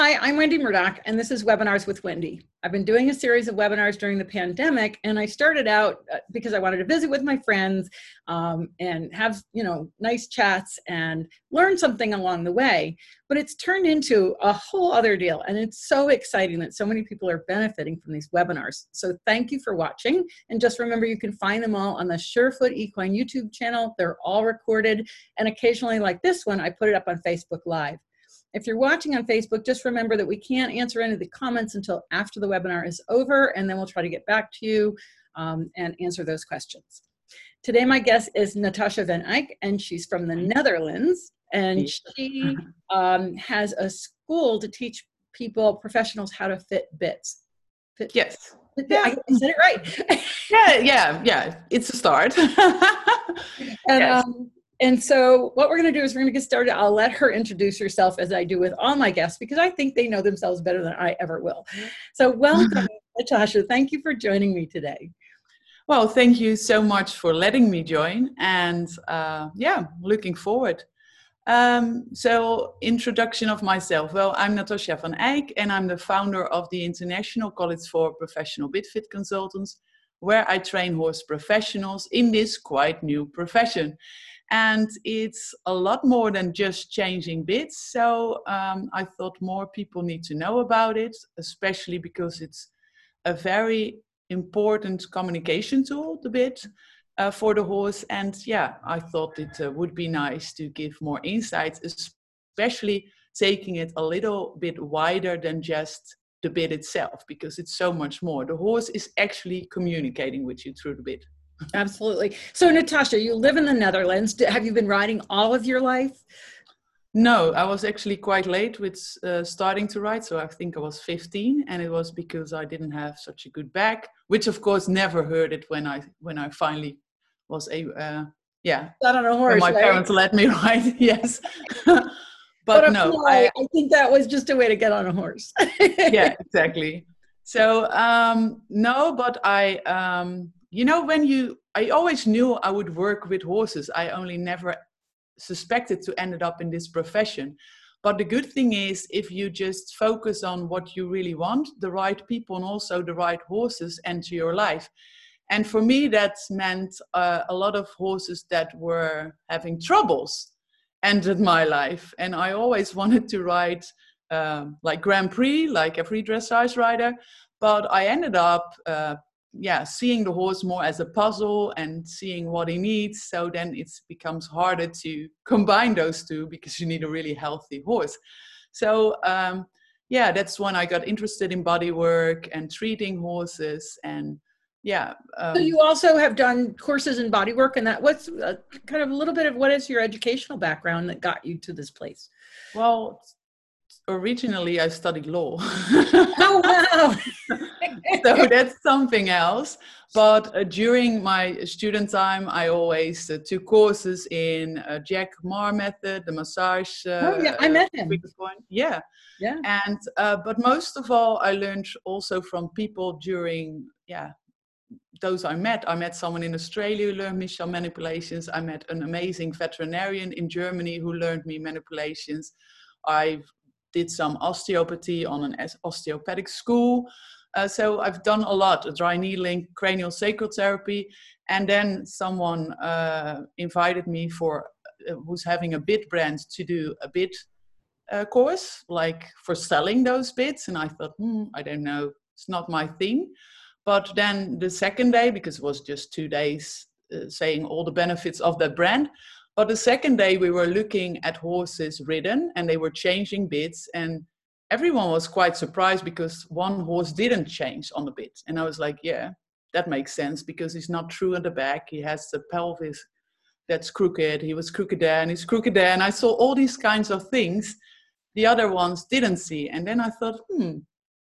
Hi, I'm Wendy Murdoch, and this is Webinars with Wendy. I've been doing a series of webinars during the pandemic, and I started out uh, because I wanted to visit with my friends um, and have, you know, nice chats and learn something along the way. But it's turned into a whole other deal, and it's so exciting that so many people are benefiting from these webinars. So thank you for watching, and just remember you can find them all on the Surefoot Equine YouTube channel. They're all recorded, and occasionally, like this one, I put it up on Facebook Live. If you're watching on Facebook, just remember that we can't answer any of the comments until after the webinar is over, and then we'll try to get back to you um, and answer those questions. Today, my guest is Natascha Van Eijk, and she's from the Netherlands, and she um, has a school to teach people, professionals, how to fit bits. Fit, yes. Fit, yeah. I said it right. yeah, yeah, yeah. It's a start. and yes. um, and so what we're going to do is we're going to get started. I'll let her introduce herself as I do with all my guests because I think they know themselves better than I ever will. So welcome, Natascha. Thank you for joining me today. Well, thank you so much for letting me join, and uh, yeah, looking forward. Um, so, introduction of myself. Well, I'm Natascha van Eijk, and I'm the founder of the International College for Professional BitFit Consultants, where I train horse professionals in this quite new profession and it's a lot more than just changing bits. So um, i thought more people need to know about it especially because it's a very important communication tool the bit uh, for the horse. And yeah i thought it uh, would be nice to give more insights especially taking it a little bit wider than just the bit itself because it's so much more. The horse is actually communicating with you through the bit Absolutely. So, Natascha, you live in the Netherlands. Have you been riding all of your life? No, I was actually quite late with uh, starting to ride. So I think I was 15, and it was because I didn't have such a good back, which of course never hurt it when I when I finally was a uh, yeah. Not on a horse. my right? parents let me ride. yes. but, but no, I, I, think that was just a way to get on a horse. yeah, exactly. So um, no, but I um, you know when you i always knew i would work with horses i only never suspected to ended up in this profession. But the good thing is if you just focus on what you really want the right people and also the right horses enter your life. And for me that meant uh, a lot of horses that were having troubles entered my life. And i always wanted to ride um, like grand prix like every dressage rider. But i ended up uh, yeah seeing the horse more as a puzzle and seeing what he needs so then it becomes harder to combine those two because you need a really healthy horse. So um, yeah that's when i got interested in body work and treating horses and yeah um, so you also have done courses in body work and that what's uh, kind of a little bit of what is your educational background that got you to this place? Well originally I studied law. oh wow! so that's something else. But uh, during my student time, I always uh, took courses in uh, Jack Meagher method, the massage. Uh, oh yeah, I met him. Yeah, yeah. And uh, but most of all, I learned also from people during yeah those I met. I met someone in Australia who learned me some manipulations. I met an amazing veterinarian in Germany who learned me manipulations. I've did some osteopathy on an osteopathic school. Uh, so I've done a lot, dry needling, cranial sacral therapy, and then someone uh, invited me for uh, who's having a bit brand to do a bit uh, course, like for selling those bits. And I thought, hmm, I don't know, it's not my thing. But then the second day, because it was just two days uh, saying all the benefits of that brand, but the second day, we were looking at horses ridden and they were changing bits. And everyone was quite surprised because one horse didn't change on the bit. And I was like, yeah, that makes sense because he's not true at the back. He has the pelvis that's crooked. He was crooked there and he's crooked there. And I saw all these kinds of things the other ones didn't see. And then I thought, hmm,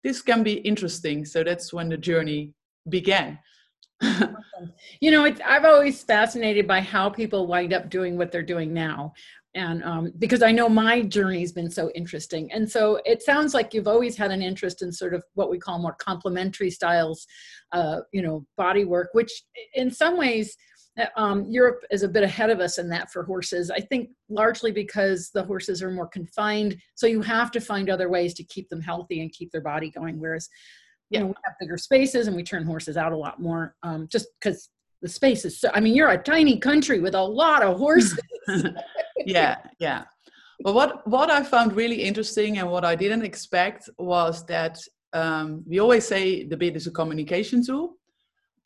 this can be interesting. So that's when the journey began. You know, it's, I've always fascinated by how people wind up doing what they're doing now. And um, because I know my journey has been so interesting. And so it sounds like you've always had an interest in sort of what we call more complementary styles, uh, you know, body work, which in some ways um, Europe is a bit ahead of us in that for horses. I think largely because the horses are more confined, so you have to find other ways to keep them healthy and keep their body going. Whereas, you know, we have bigger spaces and we turn horses out a lot more, um, just because the space is so. I mean, you're a tiny country with a lot of horses. yeah, yeah. But what what I found really interesting and what I didn't expect was that um, we always say the bit is a communication tool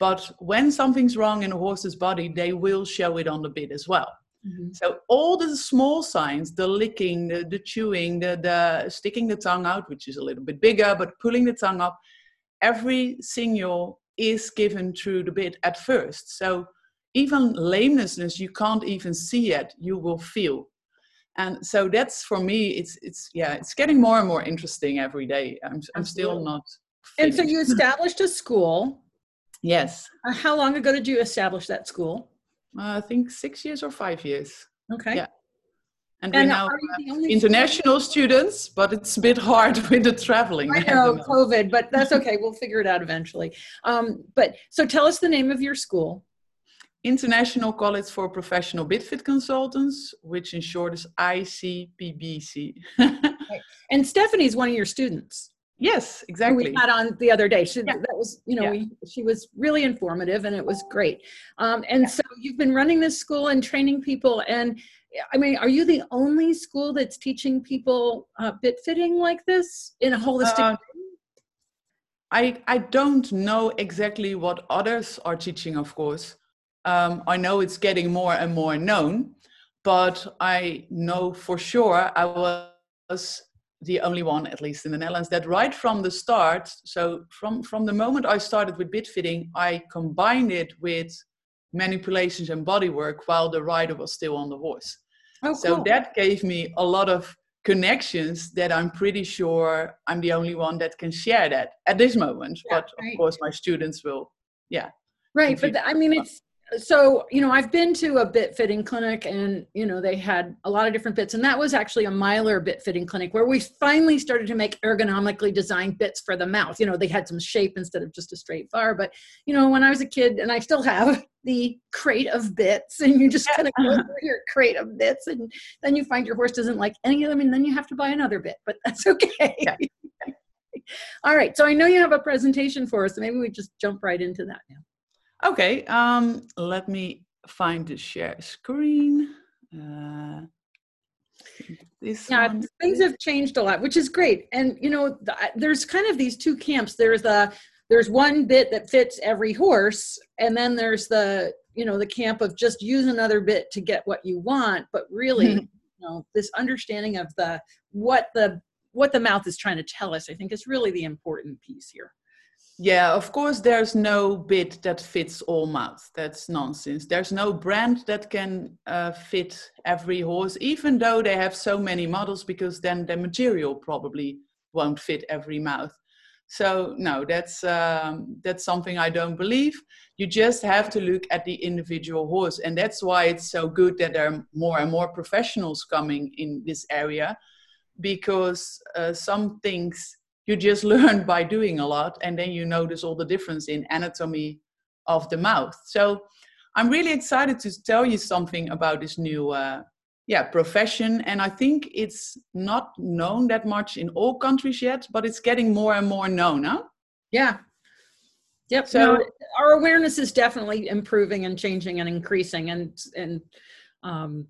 but when something's wrong in a horse's body, they will show it on the bit as well. Mm-hmm. So all the small signs, the licking, the, the chewing, the, the sticking the tongue out, which is a little bit bigger, but pulling the tongue up, every signal is given through the bit at first. So even lamenessness, you can't even see it, you will feel. And so that's for me, it's it's yeah, it's getting more and more interesting every day. I'm I'm still not. Finished. And so you established a school Yes. Uh, how long ago did you establish that school? Uh, I think six years or five years. Okay. Yeah. And, and we now international students, but it's a bit hard with the traveling. I know COVID, but that's okay. we'll figure it out eventually. Um, but so tell us the name of your school. International College for Professional BitFit Consultants, which in short is ICPBC. right. And Stephanie's one of your students. Yes, exactly. We had on the other day. She, yeah. That was, you know, yeah. we, she was really informative and it was great. Um, and yeah. so you've been running this school and training people. And I mean, are you the only school that's teaching people uh, bit fitting like this in a holistic uh, I, I don't know exactly what others are teaching, of course. Um, I know it's getting more and more known, but I know for sure I was the only one, at least in the Netherlands, that right from the start, so from, from the moment I started with bit fitting, I combined it with manipulations and body work while the rider was still on the horse. Oh, so cool. that gave me a lot of connections that I'm pretty sure I'm the only one that can share that at this moment. Yeah, but right. of course, my students will, yeah. Right. But the, I mean, it's, so you know i've been to a bit fitting clinic and you know they had a lot of different bits and that was actually a myler bit fitting clinic where we finally started to make ergonomically designed bits for the mouth. You know they had some shape instead of just a straight bar but you know when i was a kid and i still have the crate of bits and you just kind of go through your crate of bits and then you find your horse doesn't like any of them and then you have to buy another bit but that's okay. Yeah. all right so i know you have a presentation for us so maybe we just jump right into that now Okay, um, let me find the share screen. Uh, this yeah, one. things have changed a lot, which is great. And you know, the, there's kind of these two camps. There's the there's one bit that fits every horse, and then there's the you know the camp of just use another bit to get what you want. But really, you know, this understanding of the what the what the mouth is trying to tell us, I think, is really the important piece here. Yeah, of course, there's no bit that fits all mouths. That's nonsense. There's no brand that can uh, fit every horse, even though they have so many models, because then the material probably won't fit every mouth. So no, that's um, that's something I don't believe. You just have to look at the individual horse, and that's why it's so good that there are more and more professionals coming in this area, because uh, some things you just learn by doing a lot and then you notice all the difference in anatomy of the mouth. So i'm really excited to tell you something about this new uh, yeah profession and i think it's not known that much in all countries yet but it's getting more and more known huh? Yeah. Yep. So no, our awareness is definitely improving and changing and increasing and and um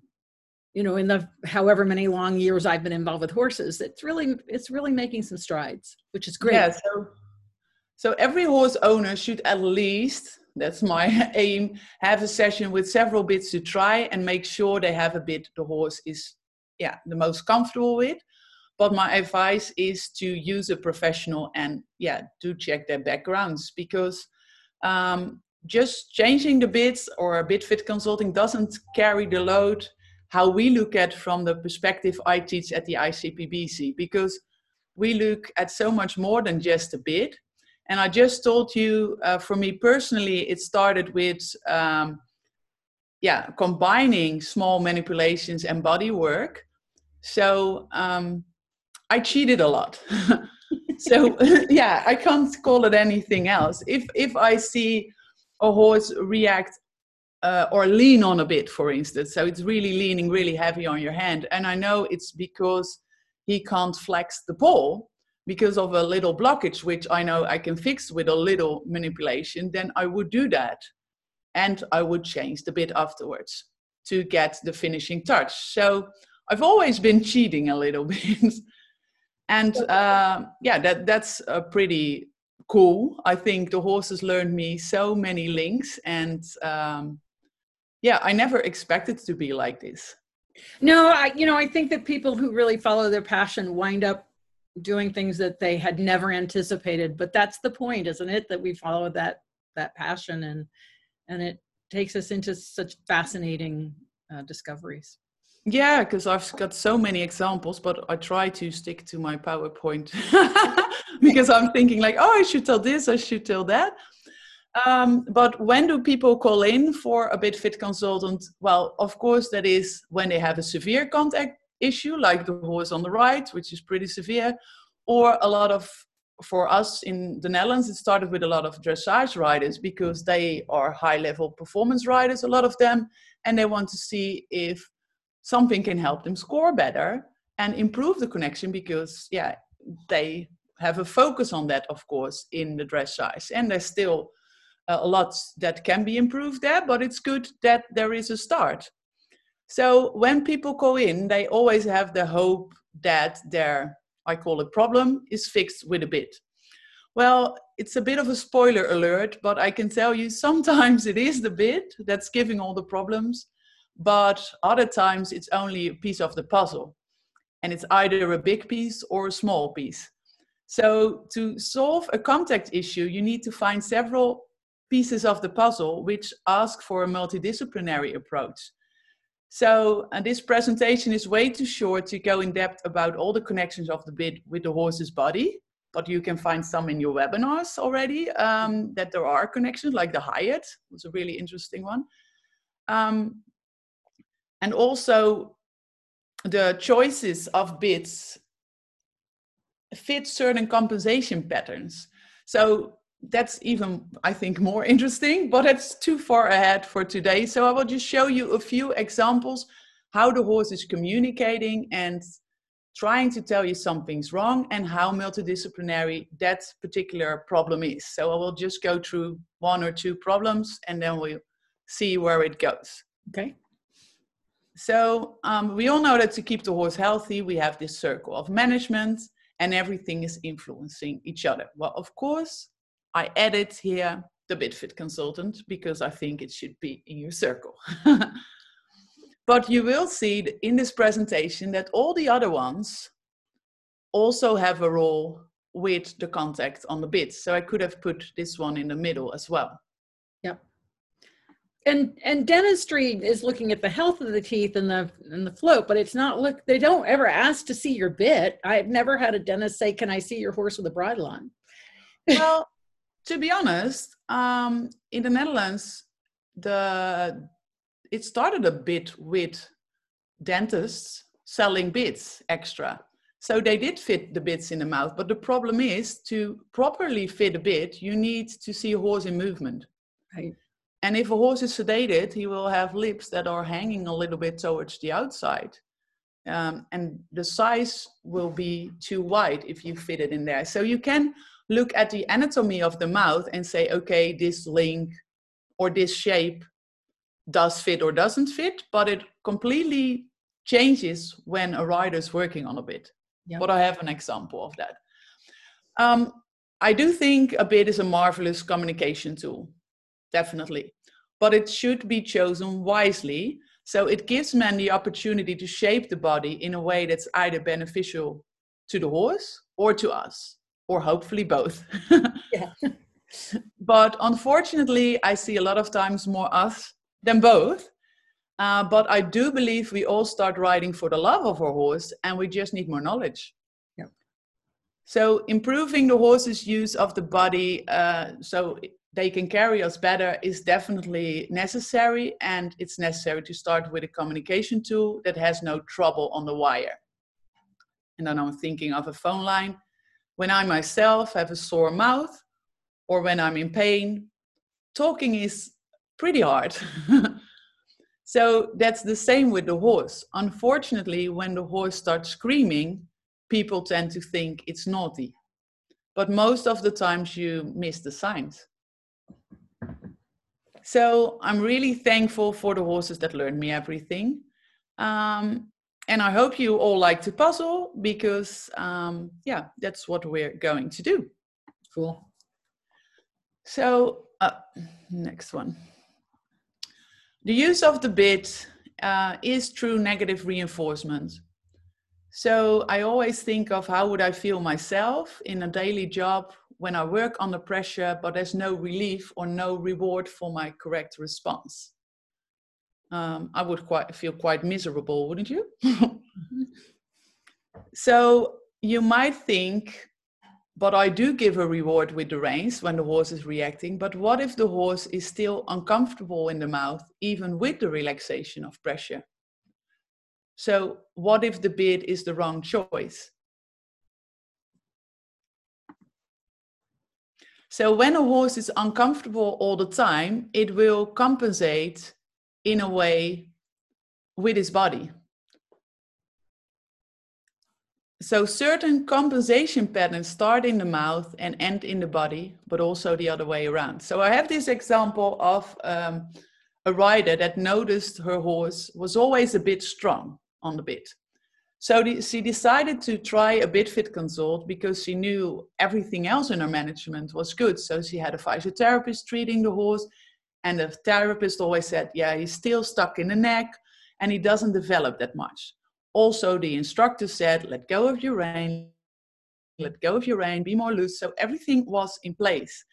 you know in the however many long years i've been involved with horses it's really it's really making some strides which is great. Yeah so so every horse owner should at least that's my aim have a session with several bits to try and make sure they have a bit the horse is yeah the most comfortable with. But my advice is to use a professional and yeah do check their backgrounds because um, just changing the bits or a bit fit consulting doesn't carry the load how we look at from the perspective I teach at the ICPBC because we look at so much more than just a bit. And I just told you, uh, for me personally, it started with, um, yeah, combining small manipulations and body work. So um, I cheated a lot. so yeah, I can't call it anything else. If if I see a horse react uh, or lean on a bit, for instance. So it's really leaning really heavy on your hand. And I know it's because he can't flex the ball because of a little blockage, which I know I can fix with a little manipulation, then I would do that. And I would change the bit afterwards to get the finishing touch. So I've always been cheating a little bit. and uh, yeah, that, that's a pretty cool. I think the horses learned me so many links and um, yeah, I never expected to be like this. No, I you know, I think that people who really follow their passion wind up doing things that they had never anticipated, but that's the point, isn't it? That we follow that that passion and and it takes us into such fascinating uh, discoveries. Yeah, because I've got so many examples, but I try to stick to my PowerPoint because I'm thinking like, oh, I should tell this, I should tell that. Um, but when do people call in for a BitFit consultant? Well, of course, that is when they have a severe contact issue, like the horse on the right, which is pretty severe, or a lot of for us in the Netherlands, it started with a lot of dressage riders because they are high level performance riders, a lot of them, and they want to see if something can help them score better and improve the connection because, yeah, they have a focus on that, of course, in the dressage. And there's still a lot that can be improved there, but it's good that there is a start. So when people go in, they always have the hope that their, I call it problem, is fixed with a bit. Well, it's a bit of a spoiler alert, but I can tell you sometimes it is the bit that's giving all the problems, but other times it's only a piece of the puzzle. And it's either a big piece or a small piece. So to solve a contact issue, you need to find several pieces of the puzzle which ask for a multidisciplinary approach. So uh, this presentation is way too short to go in depth about all the connections of the bit with the horse's body, but you can find some in your webinars already um, that there are connections, like the hyoid was a really interesting one. Um, and also the choices of bits fit certain compensation patterns. So that's even i think more interesting but it's too far ahead for today. So i will just show you a few examples how the horse is communicating and trying to tell you something's wrong and how multidisciplinary that particular problem is. So i will just go through one or two problems and then we'll see where it goes okay? So um, we all know that to keep the horse healthy we have this circle of management and everything is influencing each other. Well of course I added here the BitFit consultant because I think it should be in your circle. but you will see in this presentation that all the other ones also have a role with the contact on the bit. So I could have put this one in the middle as well. Yep. And and dentistry is looking at the health of the teeth and the and the float, but it's not look they don't ever ask to see your bit. I've never had a dentist say, Can I see your horse with a bridle on? well, to be honest, um, in the Netherlands, the it started a bit with dentists selling bits extra. So they did fit the bits in the mouth, but the problem is to properly fit a bit, you need to see a horse in movement. Right. And if a horse is sedated, he will have lips that are hanging a little bit towards the outside. Um, and the size will be too wide if you fit it in there. So you can look at the anatomy of the mouth and say, okay, this link or this shape does fit or doesn't fit, but it completely changes when a rider is working on a bit. Yep. But I have an example of that. Um, I do think a bit is a marvelous communication tool, definitely, but it should be chosen wisely. So it gives men the opportunity to shape the body in a way that's either beneficial to the horse or to us or hopefully both. yeah. but unfortunately, I see a lot of times more us than both. Uh, but I do believe we all start riding for the love of our horse and we just need more knowledge. Yeah. So improving the horse's use of the body uh, so they can carry us better is definitely necessary and it's necessary to start with a communication tool that has no trouble on the wire. And then I'm thinking of a phone line when I myself have a sore mouth or when I'm in pain, talking is pretty hard. so that's the same with the horse. Unfortunately, when the horse starts screaming, people tend to think it's naughty. But most of the times you miss the signs. So I'm really thankful for the horses that learned me everything. Um, and I hope you all like to puzzle because, um, yeah, that's what we're going to do. Cool. So, uh, next one. The use of the bit uh, is through negative reinforcement. So I always think of how would I feel myself in a daily job when I work under pressure, but there's no relief or no reward for my correct response. Um, I would quite feel quite miserable, wouldn't you? so you might think, but I do give a reward with the reins when the horse is reacting. But what if the horse is still uncomfortable in the mouth, even with the relaxation of pressure? So, what if the bit is the wrong choice? So, when a horse is uncomfortable all the time, it will compensate in a way with his body. So certain compensation patterns start in the mouth and end in the body, but also the other way around. So I have this example of um, a rider that noticed her horse was always a bit strong on the bit. So the, she decided to try a bit fit consult because she knew everything else in her management was good. So she had a physiotherapist treating the horse and the therapist always said, yeah, he's still stuck in the neck and he doesn't develop that much. Also, the instructor said, let go of your rein, let go of your rein, be more loose. So everything was in place.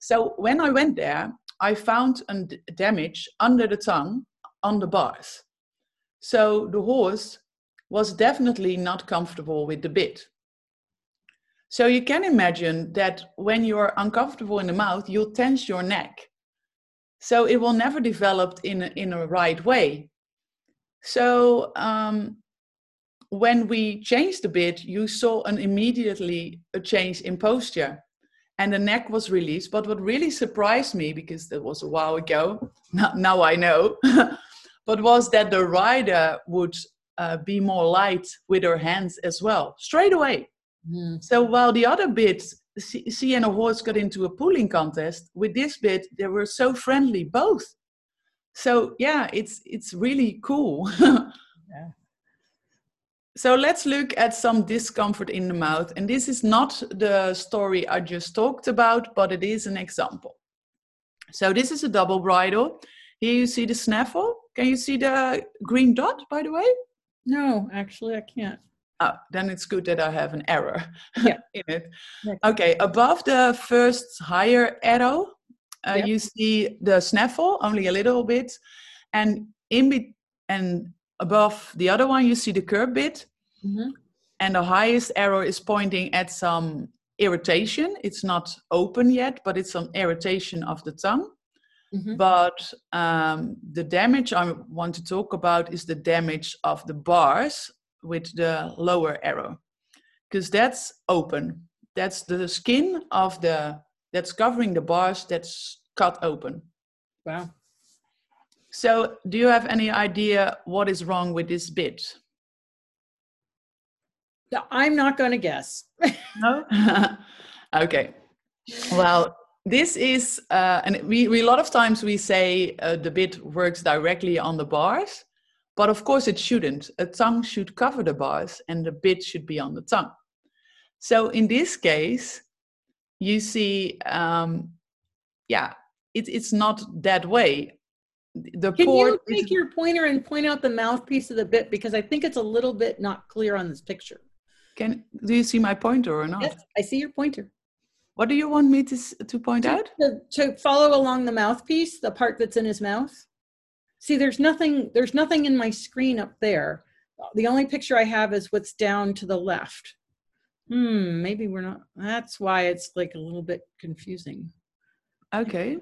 So when I went there, I found a damage under the tongue on the bars. So the horse was definitely not comfortable with the bit. So you can imagine that when you're uncomfortable in the mouth, you'll tense your neck. So it will never develop in a, in a right way. So um, when we changed the bit, you saw an immediately a change in posture, and the neck was released. But what really surprised me, because that was a while ago, now, now I know, but was that the rider would uh, be more light with her hands as well, straight away. Mm. So while the other bit she and a horse got into a pulling contest. With this bit, they were so friendly, both. So yeah, it's it's really cool. yeah. So let's look at some discomfort in the mouth. And this is not the story I just talked about, but it is an example. So this is a double bridle. Here you see the snaffle. Can you see the green dot, by the way? No, actually I can't. Oh, then it's good that I have an error yeah. in it. Okay, above the first higher arrow, uh, you see the snaffle only a little bit, and in be- and above the other one you see the curb bit, mm-hmm. and the highest arrow is pointing at some irritation. It's not open yet, but it's some irritation of the tongue. Mm-hmm. But um, the damage I want to talk about is the damage of the bars with the lower arrow. Because that's open. That's the skin of the that's covering the bars that's cut open. Wow. So do you have any idea what is wrong with this bit? I'm not going to guess. No? Okay. Well this is uh, and we, we a lot of times we say uh, the bit works directly on the bars but of course, it shouldn't. A tongue should cover the bars and the bit should be on the tongue. So in this case, you see, um, yeah, it, it's not that way. The Can you take is, your pointer and point out the mouthpiece of the bit because I think it's a little bit not clear on this picture. Can do you see my pointer or not? Yes, I see your pointer. What do you want me to to point to, out? To, to follow along the mouthpiece, the part that's in his mouth see there's nothing there's nothing in my screen up there. The only picture i have is what's down to the left. Hmm maybe we're not that's why it's like a little bit confusing. Okay.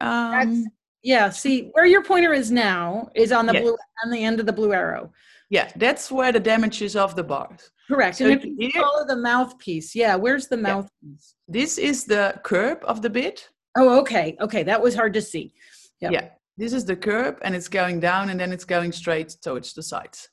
Um that's, yeah see where your pointer is now is on the yeah. blue on the end of the blue arrow. Yeah that's where the damage is of the bars correct so and if you here, follow the mouthpiece yeah where's the mouthpiece? This is the curb of the bit. Oh okay okay that was hard to see. Yep. Yeah. This is the curb and it's going down and then it's going straight towards the sides.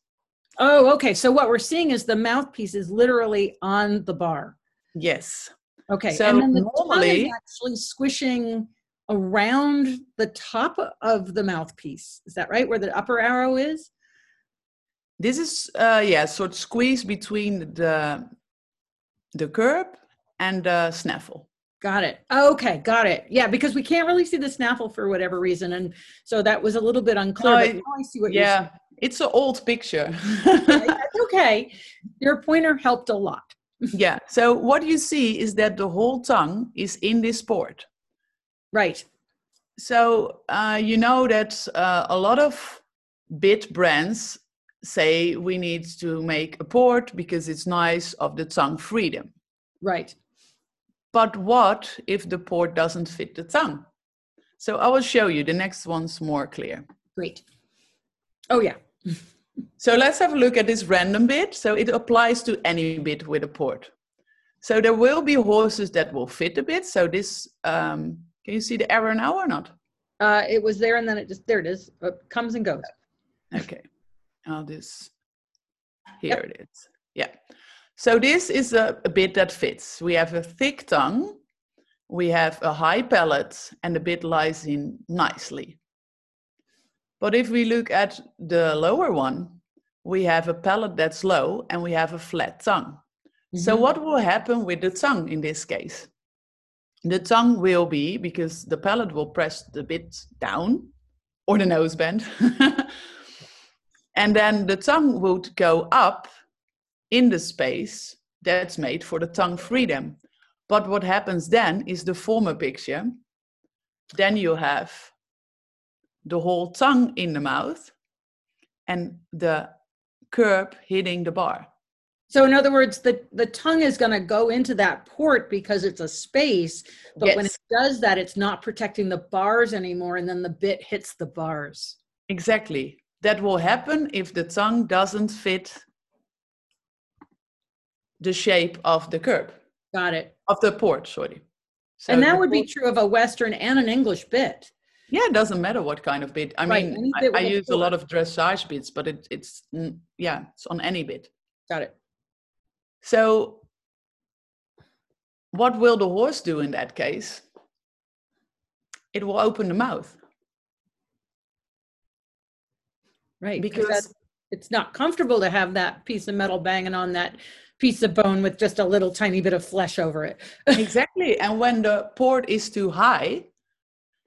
Oh, okay. So what we're seeing is the mouthpiece is literally on the bar. Yes. Okay. So and then the normally, actually squishing around the top of the mouthpiece. Is that right? Where the upper arrow is? This is uh yeah, sort of squeeze between the the curb and the snaffle. Got it. Okay, got it. Yeah, because we can't really see the snaffle for whatever reason, and so that was a little bit unclear. I see what yeah, it's an old picture. That's okay. Your pointer helped a lot. yeah. So what you see is that the whole tongue is in this port. Right. So uh, you know that uh, a lot of bit brands say we need to make a port because it's nice of the tongue freedom. Right. But what if the port doesn't fit the tongue? So I will show you. The next one's more clear. Great. Oh, yeah. so let's have a look at this random bit. So it applies to any bit with a port. So there will be horses that will fit a bit. So this, um, can you see the error now or not? Uh, it was there and then it just, there it is. It comes and goes. Okay. I'll just, here yep. it is. So this is a, a bit that fits. We have a thick tongue, we have a high palate, and the bit lies in nicely. But if we look at the lower one, we have a palate that's low and we have a flat tongue. Mm-hmm. So what will happen with the tongue in this case? The tongue will be, because the palate will press the bit down, or the nose bend, and then the tongue would go up in the space that's made for the tongue freedom. But what happens then is the former picture. Then you have the whole tongue in the mouth and the curb hitting the bar. So in other words, the, the tongue is going to go into that port because it's a space, but yes. when it does that, it's not protecting the bars anymore, and then the bit hits the bars. Exactly. That will happen if the tongue doesn't fit the shape of the curb. Got it. Of the port, sorry. So and that would be true of a Western and an English bit. Yeah, it doesn't matter what kind of bit. I right, mean, I, I use a lot of dressage bits, but it, it's yeah, it's on any bit. Got it. So, what will the horse do in that case? It will open the mouth. Right, because it's not comfortable to have that piece of metal banging on that piece of bone with just a little tiny bit of flesh over it. exactly. And when the port is too high,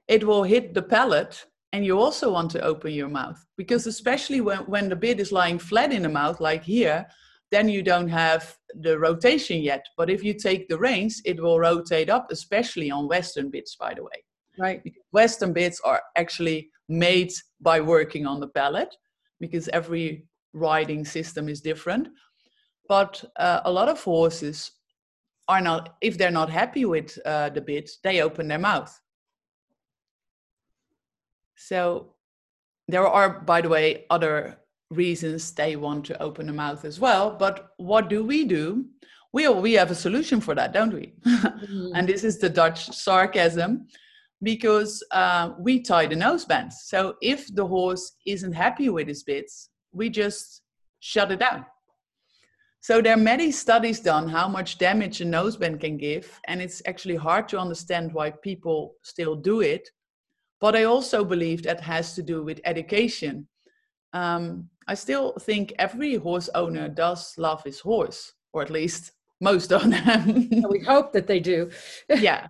it will hit the palate and you also want to open your mouth. Because especially when, when the bit is lying flat in the mouth like here then you don't have the rotation yet. But if you take the reins it will rotate up especially on western bits by the way. Right. Because western bits are actually made by working on the palate because every riding system is different but uh, a lot of horses are not if they're not happy with uh, the bit they open their mouth so there are, by the way, other reasons they want to open the mouth as well. But what do we do? We, we have a solution for that, don't we? Mm-hmm. and this is the Dutch sarcasm because uh, we tie the nose bands. So if the horse isn't happy with his bits, we just shut it down. So there are many studies done how much damage a noseband can give, and it's actually hard to understand why people still do it. But I also believe that has to do with education. Um, I still think every horse owner does love his horse, or at least most of them. we hope that they do. yeah.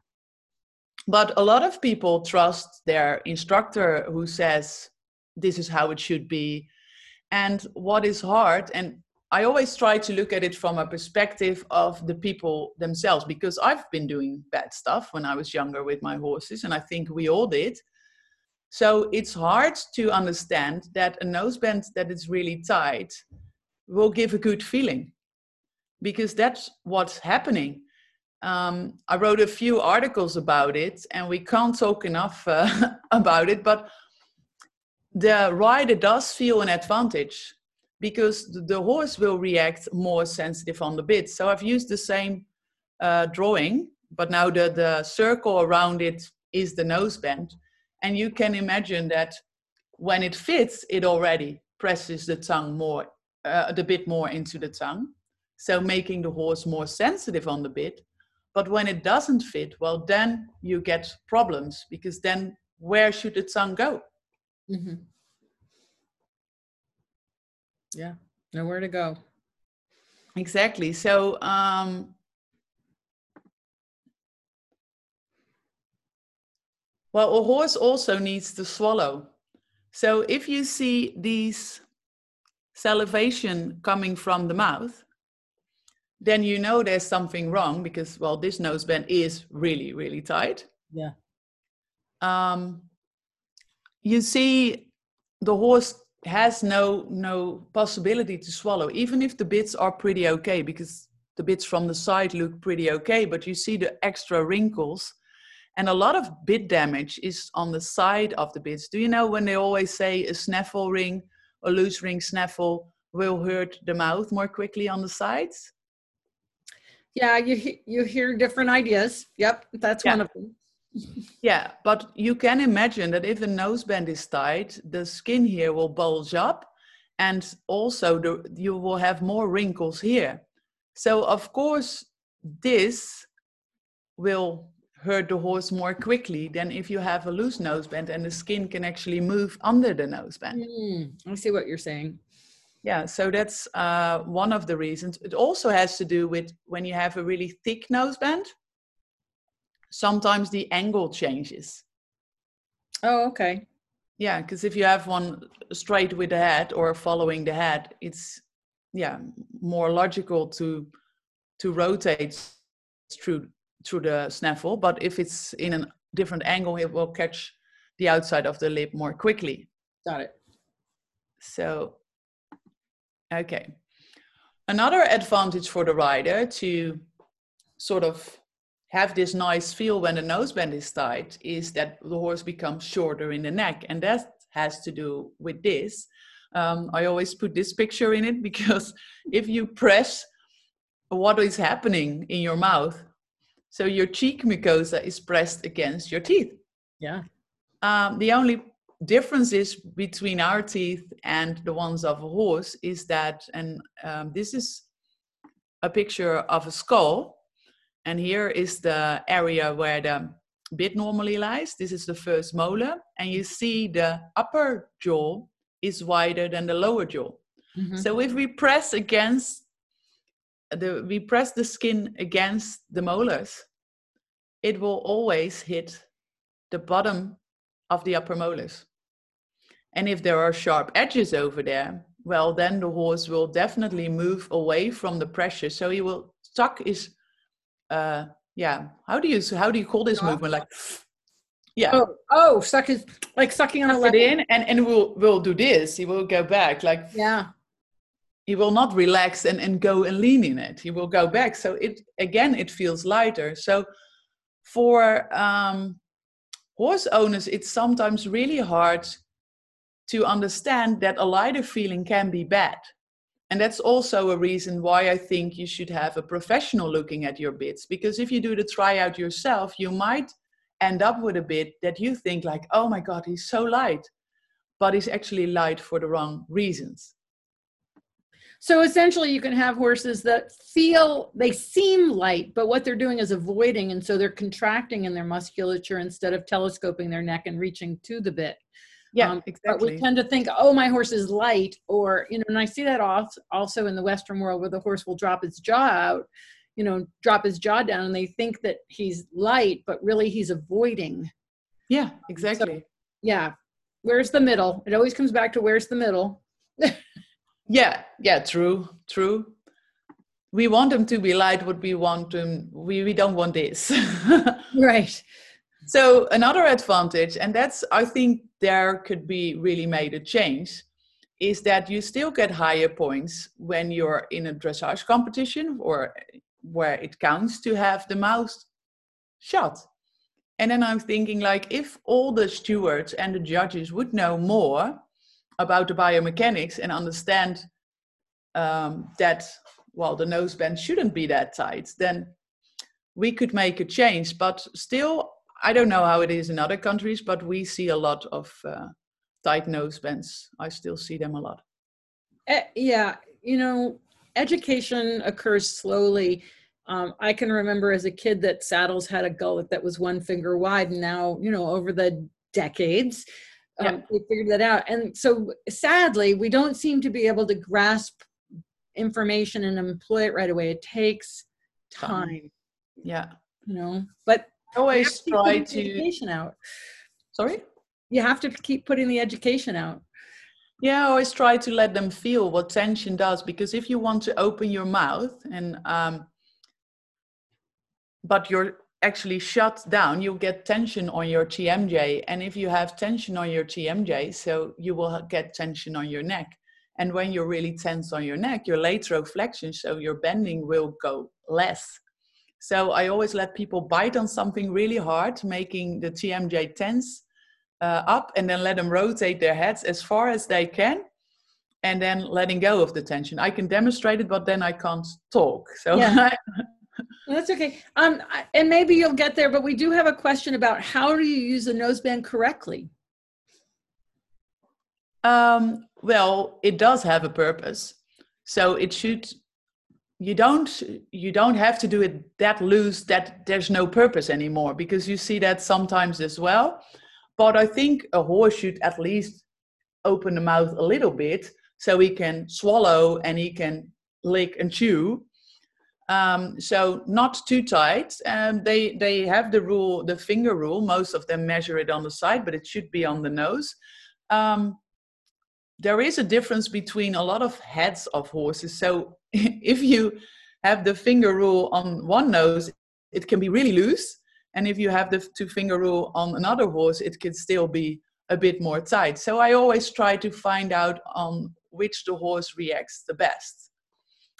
But a lot of people trust their instructor who says, this is how it should be. And what is hard, and I always try to look at it from a perspective of the people themselves because I've been doing bad stuff when I was younger with my horses, and I think we all did. So it's hard to understand that a noseband that is really tight will give a good feeling because that's what's happening. Um, I wrote a few articles about it and we can't talk enough uh, about it, but the rider does feel an advantage because the horse will react more sensitive on the bit. So I've used the same uh, drawing, but now the, the circle around it is the noseband And you can imagine that when it fits, it already presses the tongue more, uh, the bit more into the tongue. So making the horse more sensitive on the bit. But when it doesn't fit, well, then you get problems because then where should the tongue go? Mm-hmm. Yeah, nowhere to go. Exactly. So, um, well, a horse also needs to swallow. So, if you see these salivation coming from the mouth, then you know there's something wrong because well this nose bend is really really tight yeah um you see the horse has no no possibility to swallow even if the bits are pretty okay because the bits from the side look pretty okay but you see the extra wrinkles. And a lot of bit damage is on the side of the bits. Do you know when they always say a snaffle ring a loose ring snaffle will hurt the mouth more quickly on the sides? Yeah you you hear different ideas. Yep that's yeah. one of them yeah but you can imagine that if the noseband is tight the skin here will bulge up and also the, you will have more wrinkles here. So of course this will hurt the horse more quickly than if you have a loose noseband and the skin can actually move under the noseband. mm, i see what you're saying. Yeah so that's uh, one of the reasons. It also has to do with when you have a really thick nose bend sometimes the angle changes. Oh okay. Yeah because if you have one straight with the head or following the head it's yeah more logical to to rotate through through the snaffle. But if it's in a different angle it will catch the outside of the lip more quickly. Got it. So Okay. Another advantage for the rider to sort of have this nice feel when the nose bend is tight is that the horse becomes shorter in the neck. And that has to do with this. Um, I always put this picture in it because if you press what is happening in your mouth, so your cheek mucosa is pressed against your teeth. Yeah. Um, the only differences between our teeth and the ones of a horse is that, and um, this is a picture of a skull, and here is the area where the bit normally lies. This is the first molar, and you see the upper jaw is wider than the lower jaw. Mm-hmm. So if we press against the, we press the skin against the molars, it will always hit the bottom of the upper molars. And if there are sharp edges over there, well, then the horse will definitely move away from the pressure. So he will suck his, uh, yeah. How do you how do you call this movement? Like, yeah. Oh, oh, suck his like sucking on a it in, and and we'll we'll do this. He will go back like yeah. He will not relax and and go and lean in it. He will go back. So it again, it feels lighter. So for um, horse owners, it's sometimes really hard to understand that a lighter feeling can be bad. And that's also a reason why I think you should have a professional looking at your bits. Because if you do the tryout yourself, you might end up with a bit that you think like, oh my God, he's so light. But he's actually light for the wrong reasons. So essentially, you can have horses that feel they seem light, but what they're doing is avoiding, and so they're contracting in their musculature instead of telescoping their neck and reaching to the bit. Yeah, um, exactly. But we tend to think, oh, my horse is light, or you know, and I see that off also in the Western world where the horse will drop its jaw out, you know, drop his jaw down, and they think that he's light, but really he's avoiding. Yeah, exactly. So, yeah, where's the middle? It always comes back to where's the middle. yeah, yeah, true, true. We want them to be light, what we want them. We we don't want this. right. So another advantage, and that's I think there could be really made a change, is that you still get higher points when you're in a dressage competition or where it counts to have the mouth shut. And then I'm thinking like if all the stewards and the judges would know more about the biomechanics and understand um, that well the nose bend shouldn't be that tight, then we could make a change. But still I don't know how it is in other countries, but we see a lot of uh, tight nose bands. I still see them a lot. Uh, yeah, you know, education occurs slowly. Um, I can remember as a kid that saddles had a gullet that was one finger wide, and now, you know, over the decades, um, yeah. we figured that out. And so, sadly, we don't seem to be able to grasp information and employ it right away. It takes time. Yeah. You know, but always try to education out. Sorry? You have to keep putting the education out. Yeah, I always try to let them feel what tension does because if you want to open your mouth and um, but you're actually shut down, you'll get tension on your TMJ. And if you have tension on your TMJ, so you will get tension on your neck. And when you're really tense on your neck, your lateral flexion, so your bending will go less. So I always let people bite on something really hard, making the TMJ tense uh, up and then let them rotate their heads as far as they can and then letting go of the tension. I can demonstrate it, but then I can't talk. So yeah. that's okay. Um, and maybe you'll get there, but we do have a question about how do you use the noseband correctly? Um, well, it does have a purpose. So it should you don't you don't have to do it that loose that there's no purpose anymore because you see that sometimes as well but I think a horse should at least open the mouth a little bit so he can swallow and he can lick and chew. Um, so not too tight. And they they have the rule, the finger rule. Most of them measure it on the side, but it should be on the nose. Um, there is a difference between a lot of heads of horses. So if you have the finger rule on one nose, it can be really loose and if you have the two finger rule on another horse, it can still be a bit more tight. So I always try to find out on which the horse reacts the best.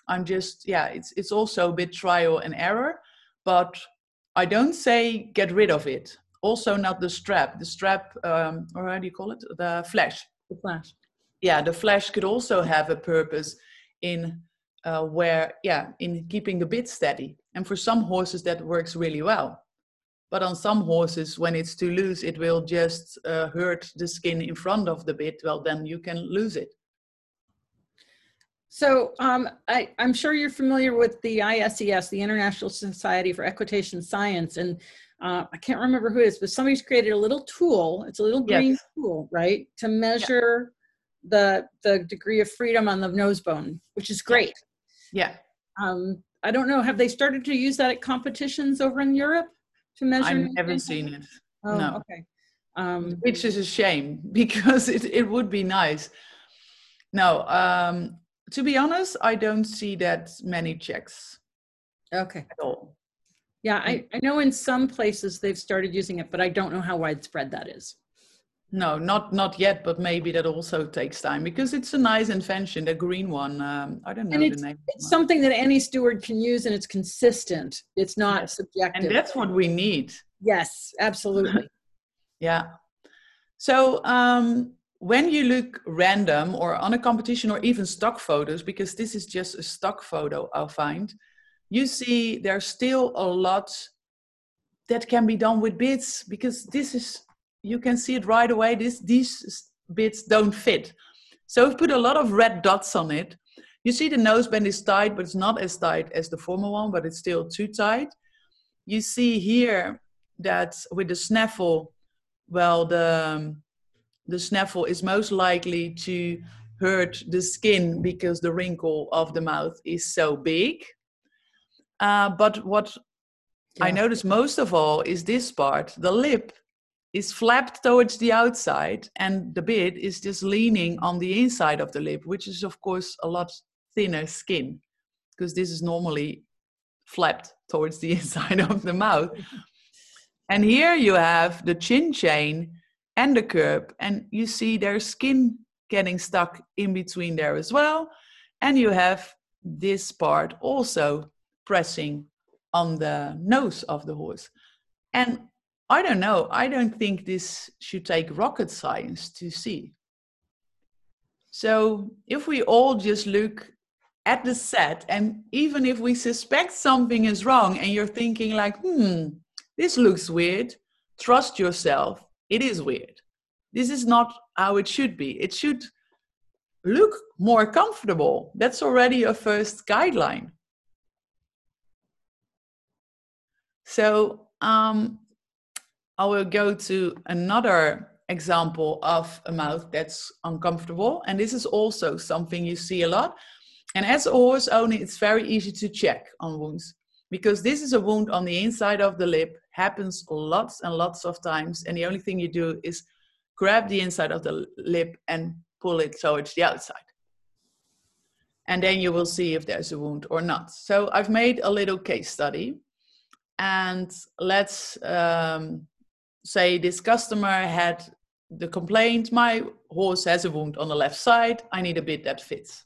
I'm just, yeah, it's, it's also a bit trial and error, but I don't say get rid of it. Also, not the strap. The strap, um, or how do you call it? The flash. The flash. Yeah, the flash could also have a purpose in uh, where, yeah, in keeping the bit steady. And for some horses, that works really well. But on some horses, when it's too loose, it will just uh, hurt the skin in front of the bit. Well, then you can lose it. So um, I, am sure you're familiar with the ISES, the International Society for Equitation Science, and uh, I can't remember who it is, but somebody's created a little tool. It's a little green yes. tool, right, to measure. The the degree of freedom on the nose bone, which is great. Yeah. Um, I don't know. Have they started to use that at competitions over in Europe? to measure? I haven't seen it. Oh, no. Okay. Um, Which is a shame because it, it would be nice. No, um, to be honest, I don't see that many checks. Okay. At all. Yeah, I, I know in some places they've started using it, but I don't know how widespread that is. No, not not yet, but maybe that also takes time because it's a nice invention, the green one. Um, I don't know and the name. It's something that any steward can use, and it's consistent. It's not yes. subjective, and that's what we need. Yes, absolutely. yeah. So um, when you look random or on a competition or even stock photos, because this is just a stock photo, I'll find, you see there's still a lot that can be done with bits because this is you can see it right away. This, these bits don't fit. So we've put a lot of red dots on it. You see the noseband is tight, but it's not as tight as the former one, but it's still too tight. You see here that with the snaffle, well, the, the snaffle is most likely to hurt the skin because the wrinkle of the mouth is so big. Uh, but what yeah. I notice most of all is this part, the lip is flapped towards the outside and the bit is just leaning on the inside of the lip, which is of course a lot thinner skin because this is normally flapped towards the inside of the mouth. And here you have the chin chain and the curb, and you see there's skin getting stuck in between there as well. And you have this part also pressing on the nose of the horse. And I don't know. I don't think this should take rocket science to see. So if we all just look at the set, and even if we suspect something is wrong, and you're thinking like, hmm, this looks weird, trust yourself, it is weird. This is not how it should be. It should look more comfortable. That's already a first guideline. So um, I will go to another example of a mouth that's uncomfortable. And this is also something you see a lot. And as a horse owner, it's very easy to check on wounds because this is a wound on the inside of the lip, happens lots and lots of times. And the only thing you do is grab the inside of the lip and pull it towards the outside. And then you will see if there's a wound or not. So I've made a little case study. And let's um, say this customer had the complaint my horse has a wound on the left side, I need a bit that fits.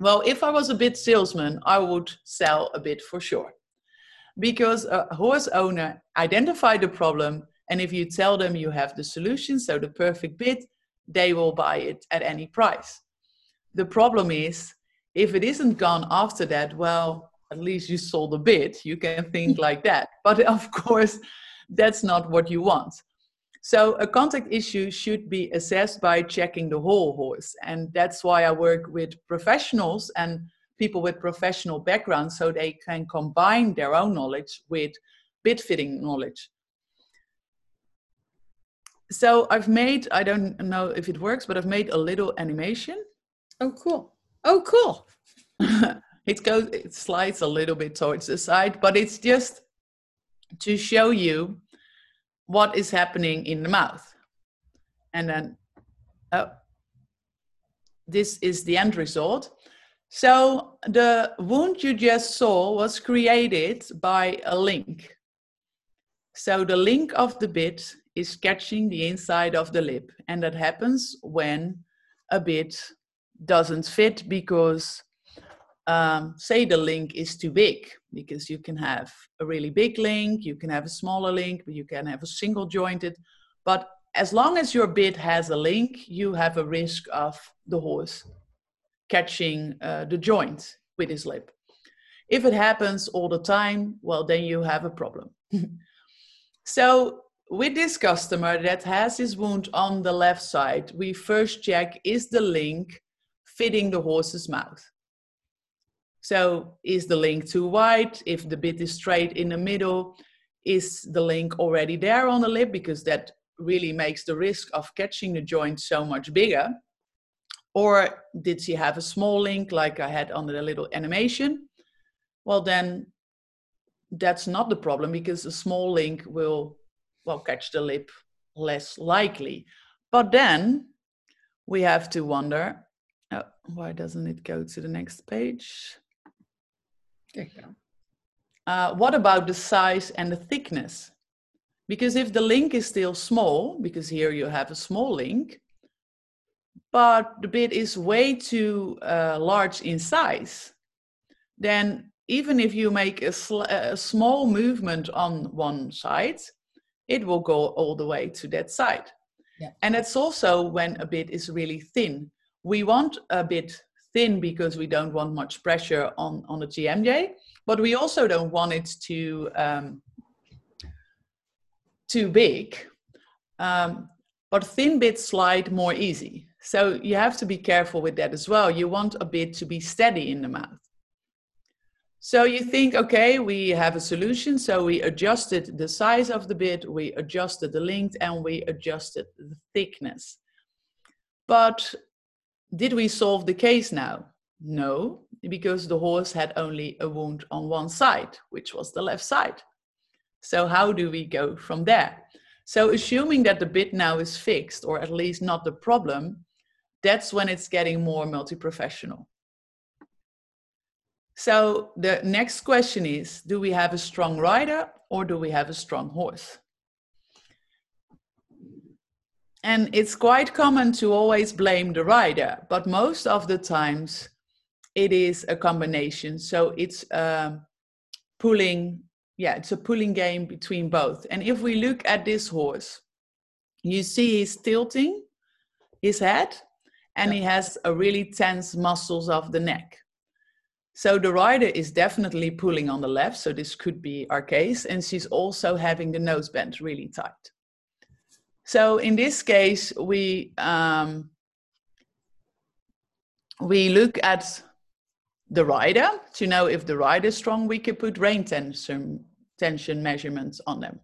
Well, if I was a bit salesman, I would sell a bit for sure. Because a horse owner identified the problem, and if you tell them you have the solution, so the perfect bit, they will buy it at any price. The problem is, if it isn't gone after that, well, at least you sold a bit. You can think like that. But of course, that's not what you want. So a contact issue should be assessed by checking the whole horse. And that's why I work with professionals and people with professional backgrounds so they can combine their own knowledge with bit fitting knowledge. So I've made, I don't know if it works, but I've made a little animation. Oh, cool. Oh, cool. it goes, it slides a little bit towards the side, but it's just to show you what is happening in the mouth. And then, oh, this is the end result. So the wound you just saw was created by a link. So the link of the bit is catching the inside of the lip. And that happens when a bit doesn't fit because um, say the link is too big because you can have a really big link, you can have a smaller link, but you can have a single jointed. But as long as your bit has a link, you have a risk of the horse catching uh, the joint with his lip. If it happens all the time, well, then you have a problem. so, with this customer that has his wound on the left side, we first check is the link fitting the horse's mouth? So is the link too wide? If the bit is straight in the middle, is the link already there on the lip? Because that really makes the risk of catching the joint so much bigger. Or did she have a small link like I had on the little animation? Well, then that's not the problem because a small link will, well, catch the lip less likely. But then we have to wonder, oh, why doesn't it go to the next page? There you go. Uh, what about the size and the thickness? Because if the link is still small, because here you have a small link, but the bit is way too uh, large in size, then even if you make a, sl- a small movement on one side, it will go all the way to that side. Yeah. And it's also when a bit is really thin. We want a bit thin because we don't want much pressure on, on the TMJ, but we also don't want it to um, too big. Um, but thin bits slide more easy. So you have to be careful with that as well. You want a bit to be steady in the mouth. So you think, okay, we have a solution. So we adjusted the size of the bit, we adjusted the length, and we adjusted the thickness. But did we solve the case now? No, because the horse had only a wound on one side, which was the left side. So, how do we go from there? So, assuming that the bit now is fixed, or at least not the problem, that's when it's getting more multi professional. So, the next question is Do we have a strong rider or do we have a strong horse? And it's quite common to always blame the rider, but most of the times it is a combination. So it's um, pulling, yeah, it's a pulling game between both. And if we look at this horse, you see he's tilting his head and yeah. he has a really tense muscles of the neck. So the rider is definitely pulling on the left, so this could be our case, and she's also having the noseband really tight. So in this case, we um, we look at the rider to know if the rider is strong. We could put rein tension tension measurements on them,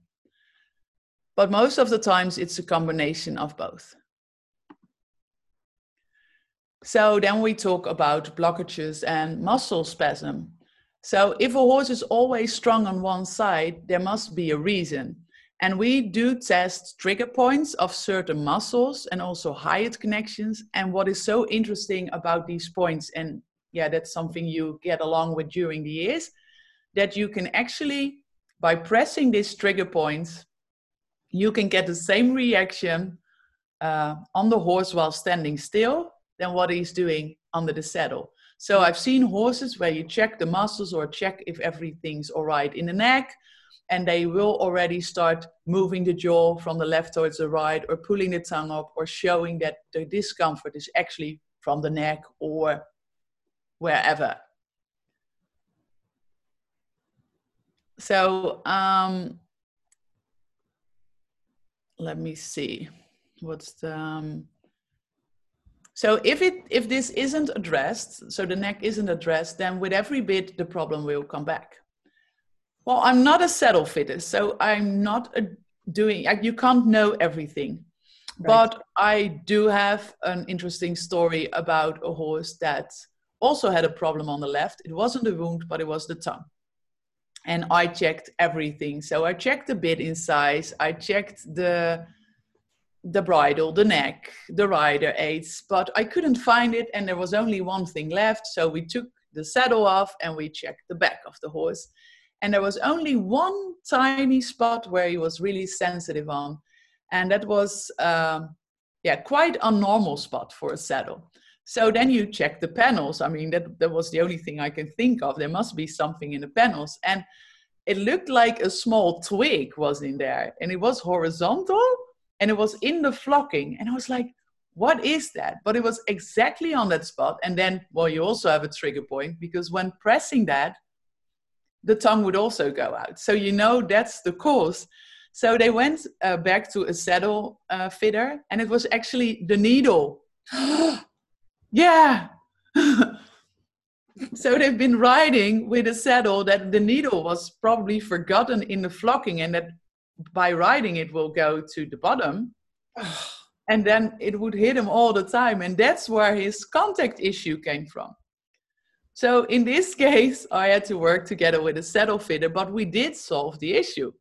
but most of the times it's a combination of both. So then we talk about blockages and muscle spasm. So if a horse is always strong on one side, there must be a reason. And we do test trigger points of certain muscles and also hyoid connections. And what is so interesting about these points, and yeah, that's something you get along with during the years, that you can actually, by pressing these trigger points, you can get the same reaction uh, on the horse while standing still than what he's doing under the saddle. So I've seen horses where you check the muscles or check if everything's all right in the neck, and they will already start moving the jaw from the left towards the right, or pulling the tongue up, or showing that the discomfort is actually from the neck or wherever. So um, let me see. What's the um, so if it if this isn't addressed, so the neck isn't addressed, then with every bit the problem will come back. Well, I'm not a saddle fitter, so I'm not a, doing. You can't know everything, right. but I do have an interesting story about a horse that also had a problem on the left. It wasn't a wound, but it was the tongue. And I checked everything. So I checked the bit in size. I checked the the bridle, the neck, the rider aids, but I couldn't find it and there was only one thing left. So we took the saddle off and we checked the back of the horse. And there was only one tiny spot where he was really sensitive on. And that was, um, yeah, quite a normal spot for a saddle. So then you check the panels. I mean, that, that was the only thing I can think of. There must be something in the panels. And it looked like a small twig was in there and it was horizontal and it was in the flocking and i was like what is that but it was exactly on that spot and then well you also have a trigger point because when pressing that the tongue would also go out. So you know that's the cause. So they went uh, back to a saddle uh, fitter and it was actually the needle. Yeah. So they've been riding with a saddle that the needle was probably forgotten in the flocking and that by riding it will go to the bottom. And then it would hit him all the time. And that's where his contact issue came from so in this case i had to work together with a saddle fitter but we did solve the issue.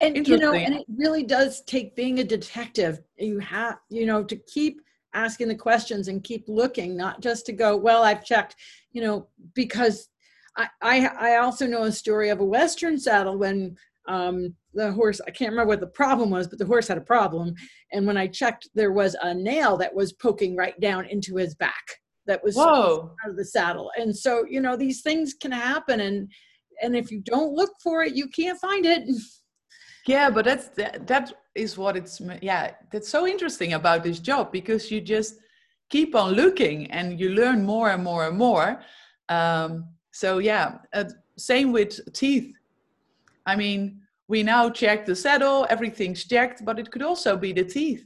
And you know and it really does take being a detective. You have you know to keep asking the questions and keep looking not just to go well i've checked you know because I, I, I also know a story of a western saddle when um, the horse i can't remember what the problem was but the horse had a problem. And when i checked there was a nail that was poking right down into his back that was Whoa. out of the saddle and so you know these things can happen and and if you don't look for it you can't find it yeah but that's that, that is what it's yeah that's so interesting about this job because you just keep on looking and you learn more and more and more um, so yeah uh, same with teeth I mean, we now check the saddle, everything's checked, but it could also be the teeth.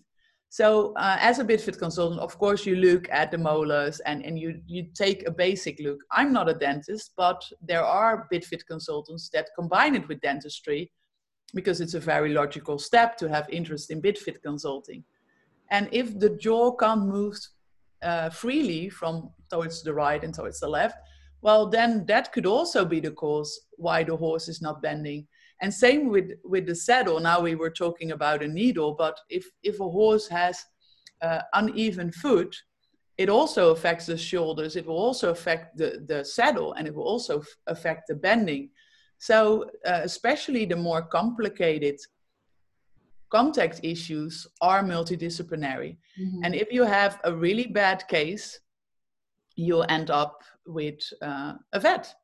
So uh, as a BitFit consultant, of course, you look at the molars and, and you, you take a basic look. I'm not a dentist, but there are BitFit consultants that combine it with dentistry because it's a very logical step to have interest in BitFit consulting. And if the jaw can't move uh, freely from towards the right and towards the left, well, then that could also be the cause why the horse is not bending. And same with, with the saddle. Now we were talking about a needle, but if, if a horse has uh, uneven foot, it also affects the shoulders. It will also affect the, the saddle and it will also affect the bending. So, uh, especially the more complicated contact issues are multidisciplinary. Mm-hmm. And if you have a really bad case, you'll end up with uh, a vet.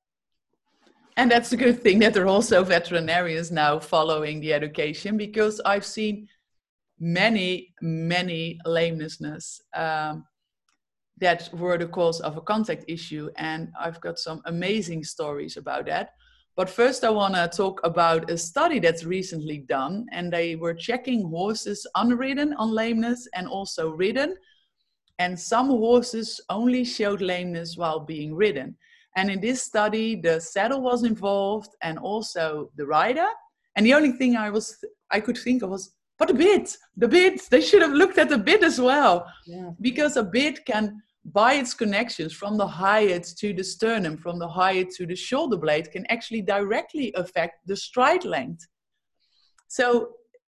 And that's a good thing that there are also veterinarians now following the education because I've seen many, many lamenessness um, that were the cause of a contact issue. And I've got some amazing stories about that. But first, I want to talk about a study that's recently done, and they were checking horses unridden on lameness and also ridden. And some horses only showed lameness while being ridden. And in this study, the saddle was involved and also the rider. And the only thing I was I could think of was, but the bit, the bit. They should have looked at the bit as well, yeah. because a bit can by its connections from the hyoid to the sternum, from the hyoid to the shoulder blade, can actually directly affect the stride length. So,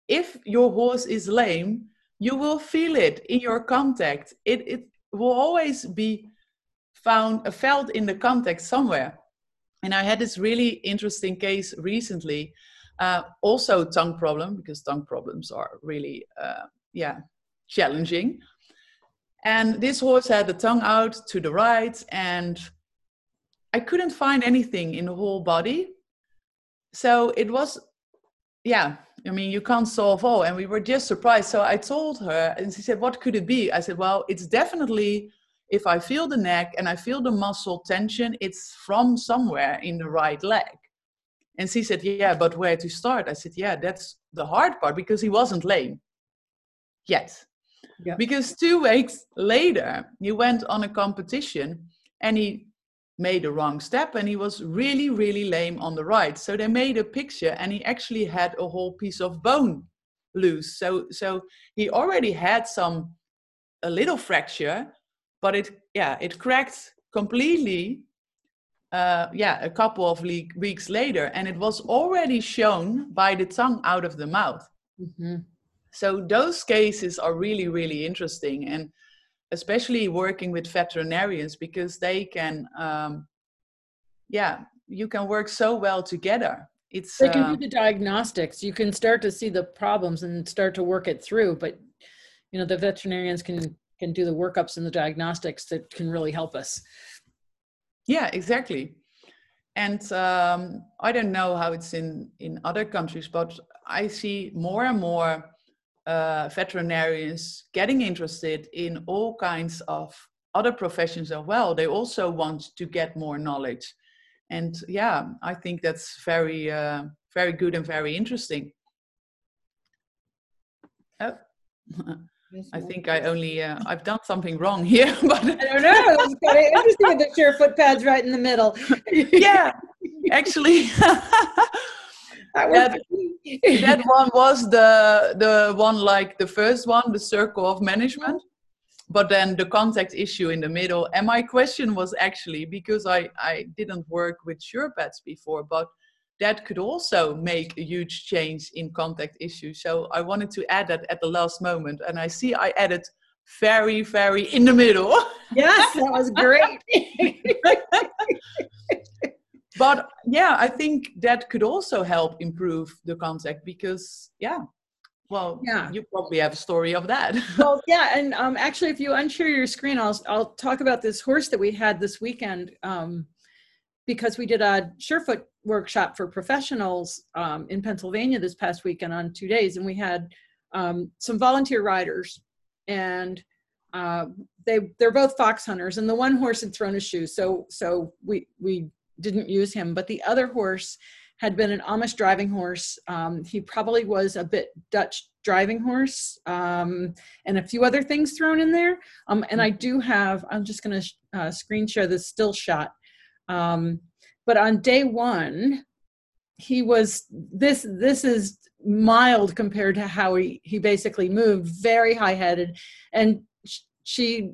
if your horse is lame, you will feel it in your contact. It, it will always be found a felt in the context somewhere. And I had this really interesting case recently, uh, also tongue problem because tongue problems are really, uh, yeah, challenging. And this horse had the tongue out to the right, and I couldn't find anything in the whole body. So it was, yeah, I mean, you can't solve all. And we were just surprised. So I told her, and she said, What could it be? I said, Well, it's definitely if I feel the neck and I feel the muscle tension, it's from somewhere in the right leg. And she said, Yeah, but where to start? I said, Yeah, that's the hard part because he wasn't lame yet. Yeah. Because two weeks later, he went on a competition and he made a wrong step and he was really, really lame on the right. So they made a picture and he actually had a whole piece of bone loose. So so he already had some a little fracture, but it yeah, it cracked completely uh, yeah, a couple of le- weeks later, and it was already shown by the tongue out of the mouth. Mm-hmm. So those cases are really, really interesting, and especially working with veterinarians because they can, um, yeah, you can work so well together. It's they can uh, do the diagnostics. You can start to see the problems and start to work it through, but you know the veterinarians can can do the workups and the diagnostics that can really help us. Yeah, exactly. And um, I don't know how it's in in other countries, but I see more and more uh, veterinarians getting interested in all kinds of other professions as well. They also want to get more knowledge. And yeah, I think that's very, uh, very good and very interesting. Oh. I think I only uh, I've done something wrong here, but I don't know. It's kind of interesting the Surefoot pads right in the middle. yeah, actually, that, that one was the the one like the first one, the circle of management, but then the contact issue in the middle. And my question was actually because I I didn't work with SurePads before, but that could also make a huge change in contact issues. So I wanted to add that at the last moment, and I see I added very very in the middle. Yes, that was great. but yeah i think that could also help improve the contact because yeah well yeah you probably have a story of that well yeah and um, actually if you unshare your screen i'll i'll talk about this horse that we had this weekend um, because we did a surefoot workshop for professionals um, in pennsylvania this past weekend on two days and we had um, some volunteer riders and uh, they they're both fox hunters and the one horse had thrown a shoe so so we we didn't use him, but the other horse had been an Amish driving horse. Um, he probably was a bit Dutch driving horse um, and a few other things thrown in there. Um, and I do have, I'm just going to uh, screen share this still shot. But on day one, he was this this is mild compared to how he he basically moved very high headed and she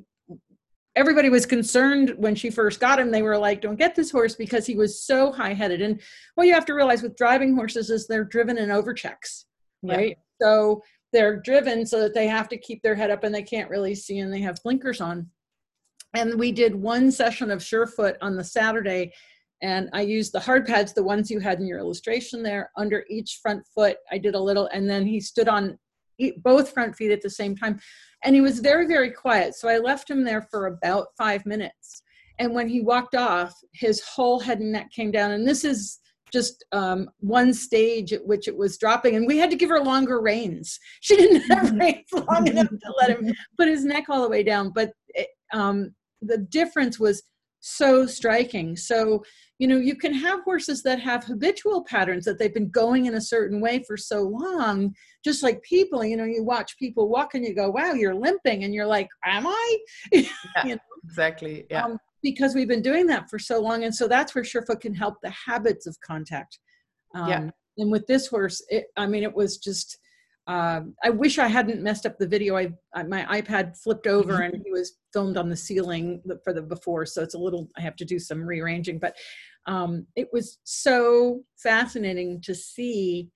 everybody was concerned when she first got him. They were like, don't get this horse because he was so high headed. And what you have to realize with driving horses is they're driven in overchecks, right? Yeah. So they're driven so that they have to keep their head up and they can't really see and they have blinkers on. And we did one session of Surefoot on the Saturday. And I used the hard pads, the ones you had in your illustration there, under each front foot. I did a little, and then he stood on both front feet at the same time. And he was very very quiet. So i left him there for about five minutes. And when he walked off his whole head and neck came down. And this is just um, one stage at which it was dropping. And we had to give her longer reins. She didn't have reins long enough to let him put his neck all the way down. But it, um, the difference was so striking. So, you know, you can have horses that have habitual patterns that they've been going in a certain way for so long, just like people, you know, you watch people walk and you go, wow, you're limping. And you're like, am I? Yeah, you know? Exactly. Yeah. Um, because we've been doing that for so long. And so that's where Surefoot can help the habits of contact. Um, yeah. And with this horse, it, I mean, it was just, uh, I wish I hadn't messed up the video. I, I my iPad flipped over and he was filmed on the ceiling for the before, so it's a little. I have to do some rearranging, but um, it was so fascinating to see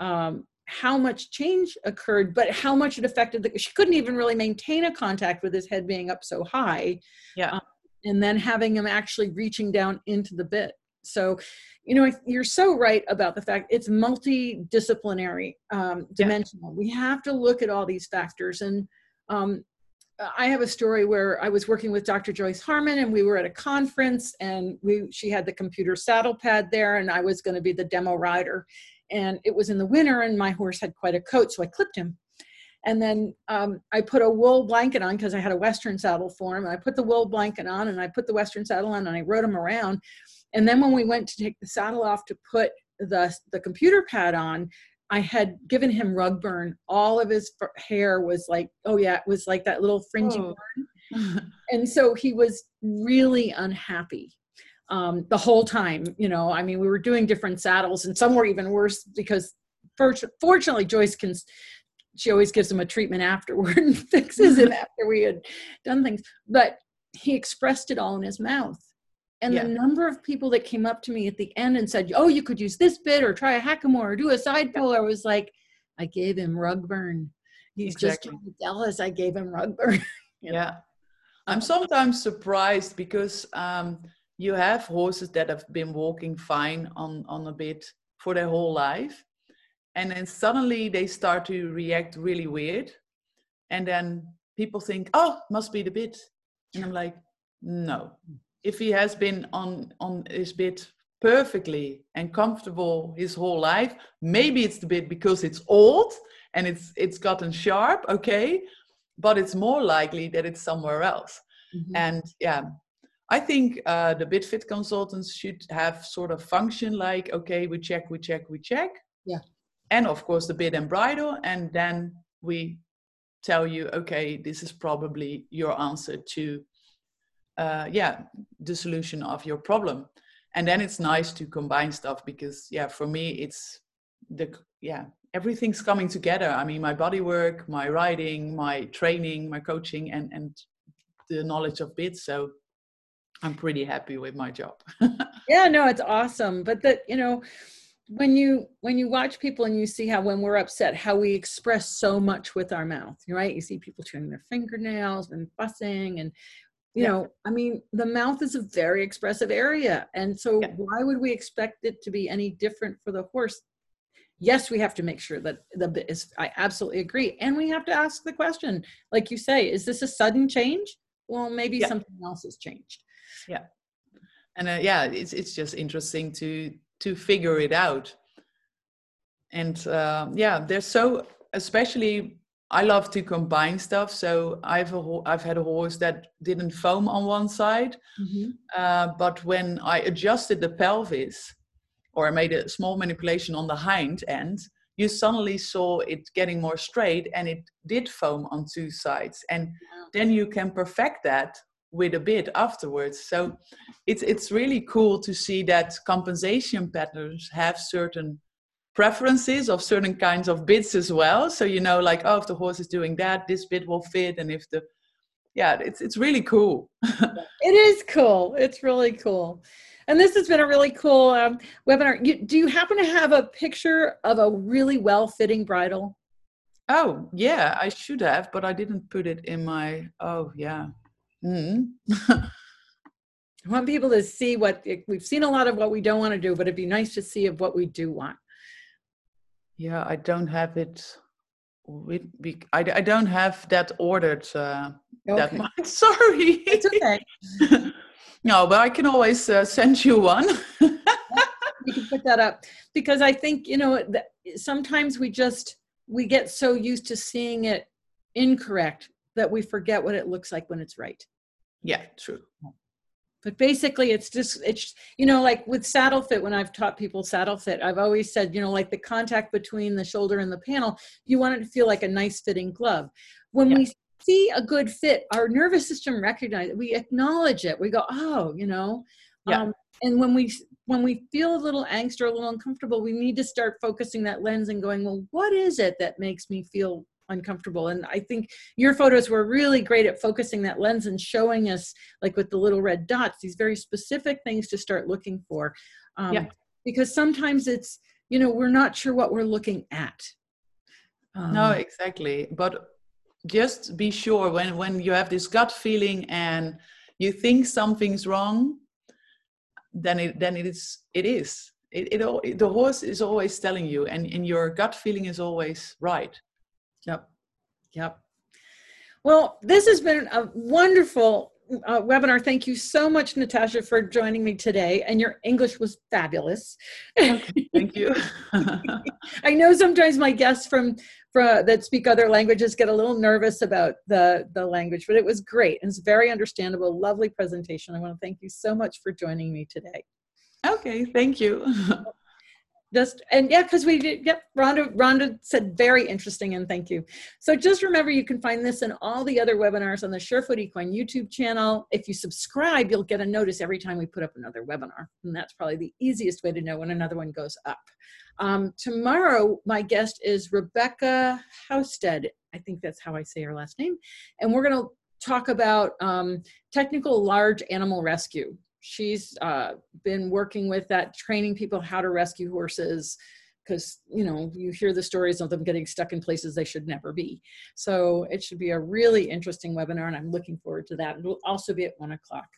um, how much change occurred, but how much it affected the. She couldn't even really maintain a contact with his head being up so high. Yeah. Um, and then having him actually reaching down into the bit. So, you know, you're so right about the fact it's multidisciplinary, um, dimensional. Yeah. We have to look at all these factors. And um, I have a story where I was working with Dr. Joyce Harman, and we were at a conference, and we she had the computer saddle pad there, and I was going to be the demo rider. And it was in the winter, and my horse had quite a coat, so I clipped him. And then um, I put a wool blanket on because I had a Western saddle for him. And I put the wool blanket on, and I put the Western saddle on, and I rode him around. And then when we went to take the saddle off to put the, the computer pad on, I had given him rug burn. All of his hair was like, oh yeah, it was like that little fringy oh. burn. and so he was really unhappy um, the whole time. You know, I mean, we were doing different saddles, and some were even worse because fortunately Joyce can. She always gives him a treatment afterward and fixes him after we had done things. But he expressed it all in his mouth and yeah. the number of people that came up to me at the end and said, "Oh, you could use this bit or try a hackamore or do a side pull," I was like, "I gave him rug burn. He's exactly. just jealous. I gave him rug burn." you know? Yeah, I'm sometimes surprised because um, you have horses that have been walking fine on on a bit for their whole life, and then suddenly they start to react really weird, and then people think, "Oh, must be the bit," and I'm like, "No." If he has been on on his bit perfectly and comfortable his whole life maybe it's the bit because it's old and it's it's gotten sharp okay but it's more likely that it's somewhere else. Mm-hmm. and yeah i think uh, the bitfit consultants should have sort of function like okay we check we check we check. Yeah. And of course the bit and bridle and then we tell you okay this is probably your answer to uh, yeah the solution of your problem. And then it's nice to combine stuff because yeah for me it's the yeah everything's coming together. I mean my body work my writing my training my coaching and and the knowledge of bits. So i'm pretty happy with my job. Yeah no it's awesome. But that you know when you when you watch people and you see how when we're upset how we express so much with our mouth right? You see people chewing their fingernails and fussing and you yeah. know i mean the mouth is a very expressive area and so yeah. why would we expect it to be any different for the horse yes we have to make sure that the bit is i absolutely agree and we have to ask the question like you say is this a sudden change well maybe yeah. something else has changed yeah and uh, yeah it's it's just interesting to to figure it out and uh, yeah there's so especially I love to combine stuff. So I've a, I've had a horse that didn't foam on one side, mm-hmm. uh, but when I adjusted the pelvis, or I made a small manipulation on the hind end, you suddenly saw it getting more straight, and it did foam on two sides. And wow. then you can perfect that with a bit afterwards. So it's it's really cool to see that compensation patterns have certain preferences of certain kinds of bits as well. So you know, like, oh, if the horse is doing that, this bit will fit, and if the yeah, it's it's really cool. it is cool. It's really cool. And this has been a really cool um, webinar. You, do you happen to have a picture of a really well-fitting bridle? Oh yeah, I should have, but I didn't put it in my. Oh yeah. Mm. I want people to see what we've seen a lot of what we don't want to do, but it'd be nice to see of what we do want yeah i don't have it with I, I don't have that ordered uh, okay. that much sorry. It's okay. No but i can always uh, send you one. You can put that up. Because i think you know sometimes we just we get so used to seeing it incorrect that we forget what it looks like when it's right. Yeah, true. But basically, it's just, it's, you know, like with saddle fit, when I've taught people saddle fit, I've always said, you know, like the contact between the shoulder and the panel, you want it to feel like a nice fitting glove. When yeah. we see a good fit, our nervous system recognizes, it, we acknowledge it. We go, oh, you know, yeah. Um, and when we when we feel a little angst or a little uncomfortable, we need to start focusing that lens and going, well, what is it that makes me feel uncomfortable? And I think your photos were really great at focusing that lens and showing us, like with the little red dots, these very specific things to start looking for. Um, yeah. Because sometimes it's, you know, we're not sure what we're looking at. Um, no, exactly. But just be sure when when you have this gut feeling and you think something's wrong then it then it is it is it, it, the horse is always telling you and, and your gut feeling is always right yep yep well this has been a wonderful uh, webinar thank you so much natascha for joining me today and your english was fabulous okay, thank you i know sometimes my guests from from, that speak other languages get a little nervous about the, the language, but it was great. It's very understandable, lovely presentation. I want to thank you so much for joining me today. Okay, thank you. just and yeah because we did yep rhonda rhonda said very interesting and thank you. So just remember you can find this and all the other webinars on the surefoot equine youtube channel. If you subscribe you'll get a notice every time we put up another webinar and that's probably the easiest way to know when another one goes up. Um, tomorrow my guest is rebecca housted i think that's how i say her last name. And we're going to talk about um, technical large animal rescue she's uh, been working with that, training people how to rescue horses because you know you hear the stories of them getting stuck in places they should never be. So it should be a really interesting webinar, and I'm looking forward to that. It will also be at one o'clock.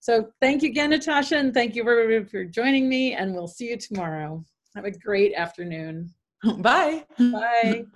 So thank you again, Natascha, and thank you everybody for joining me, and we'll see you tomorrow. Have a great afternoon. Bye. Bye.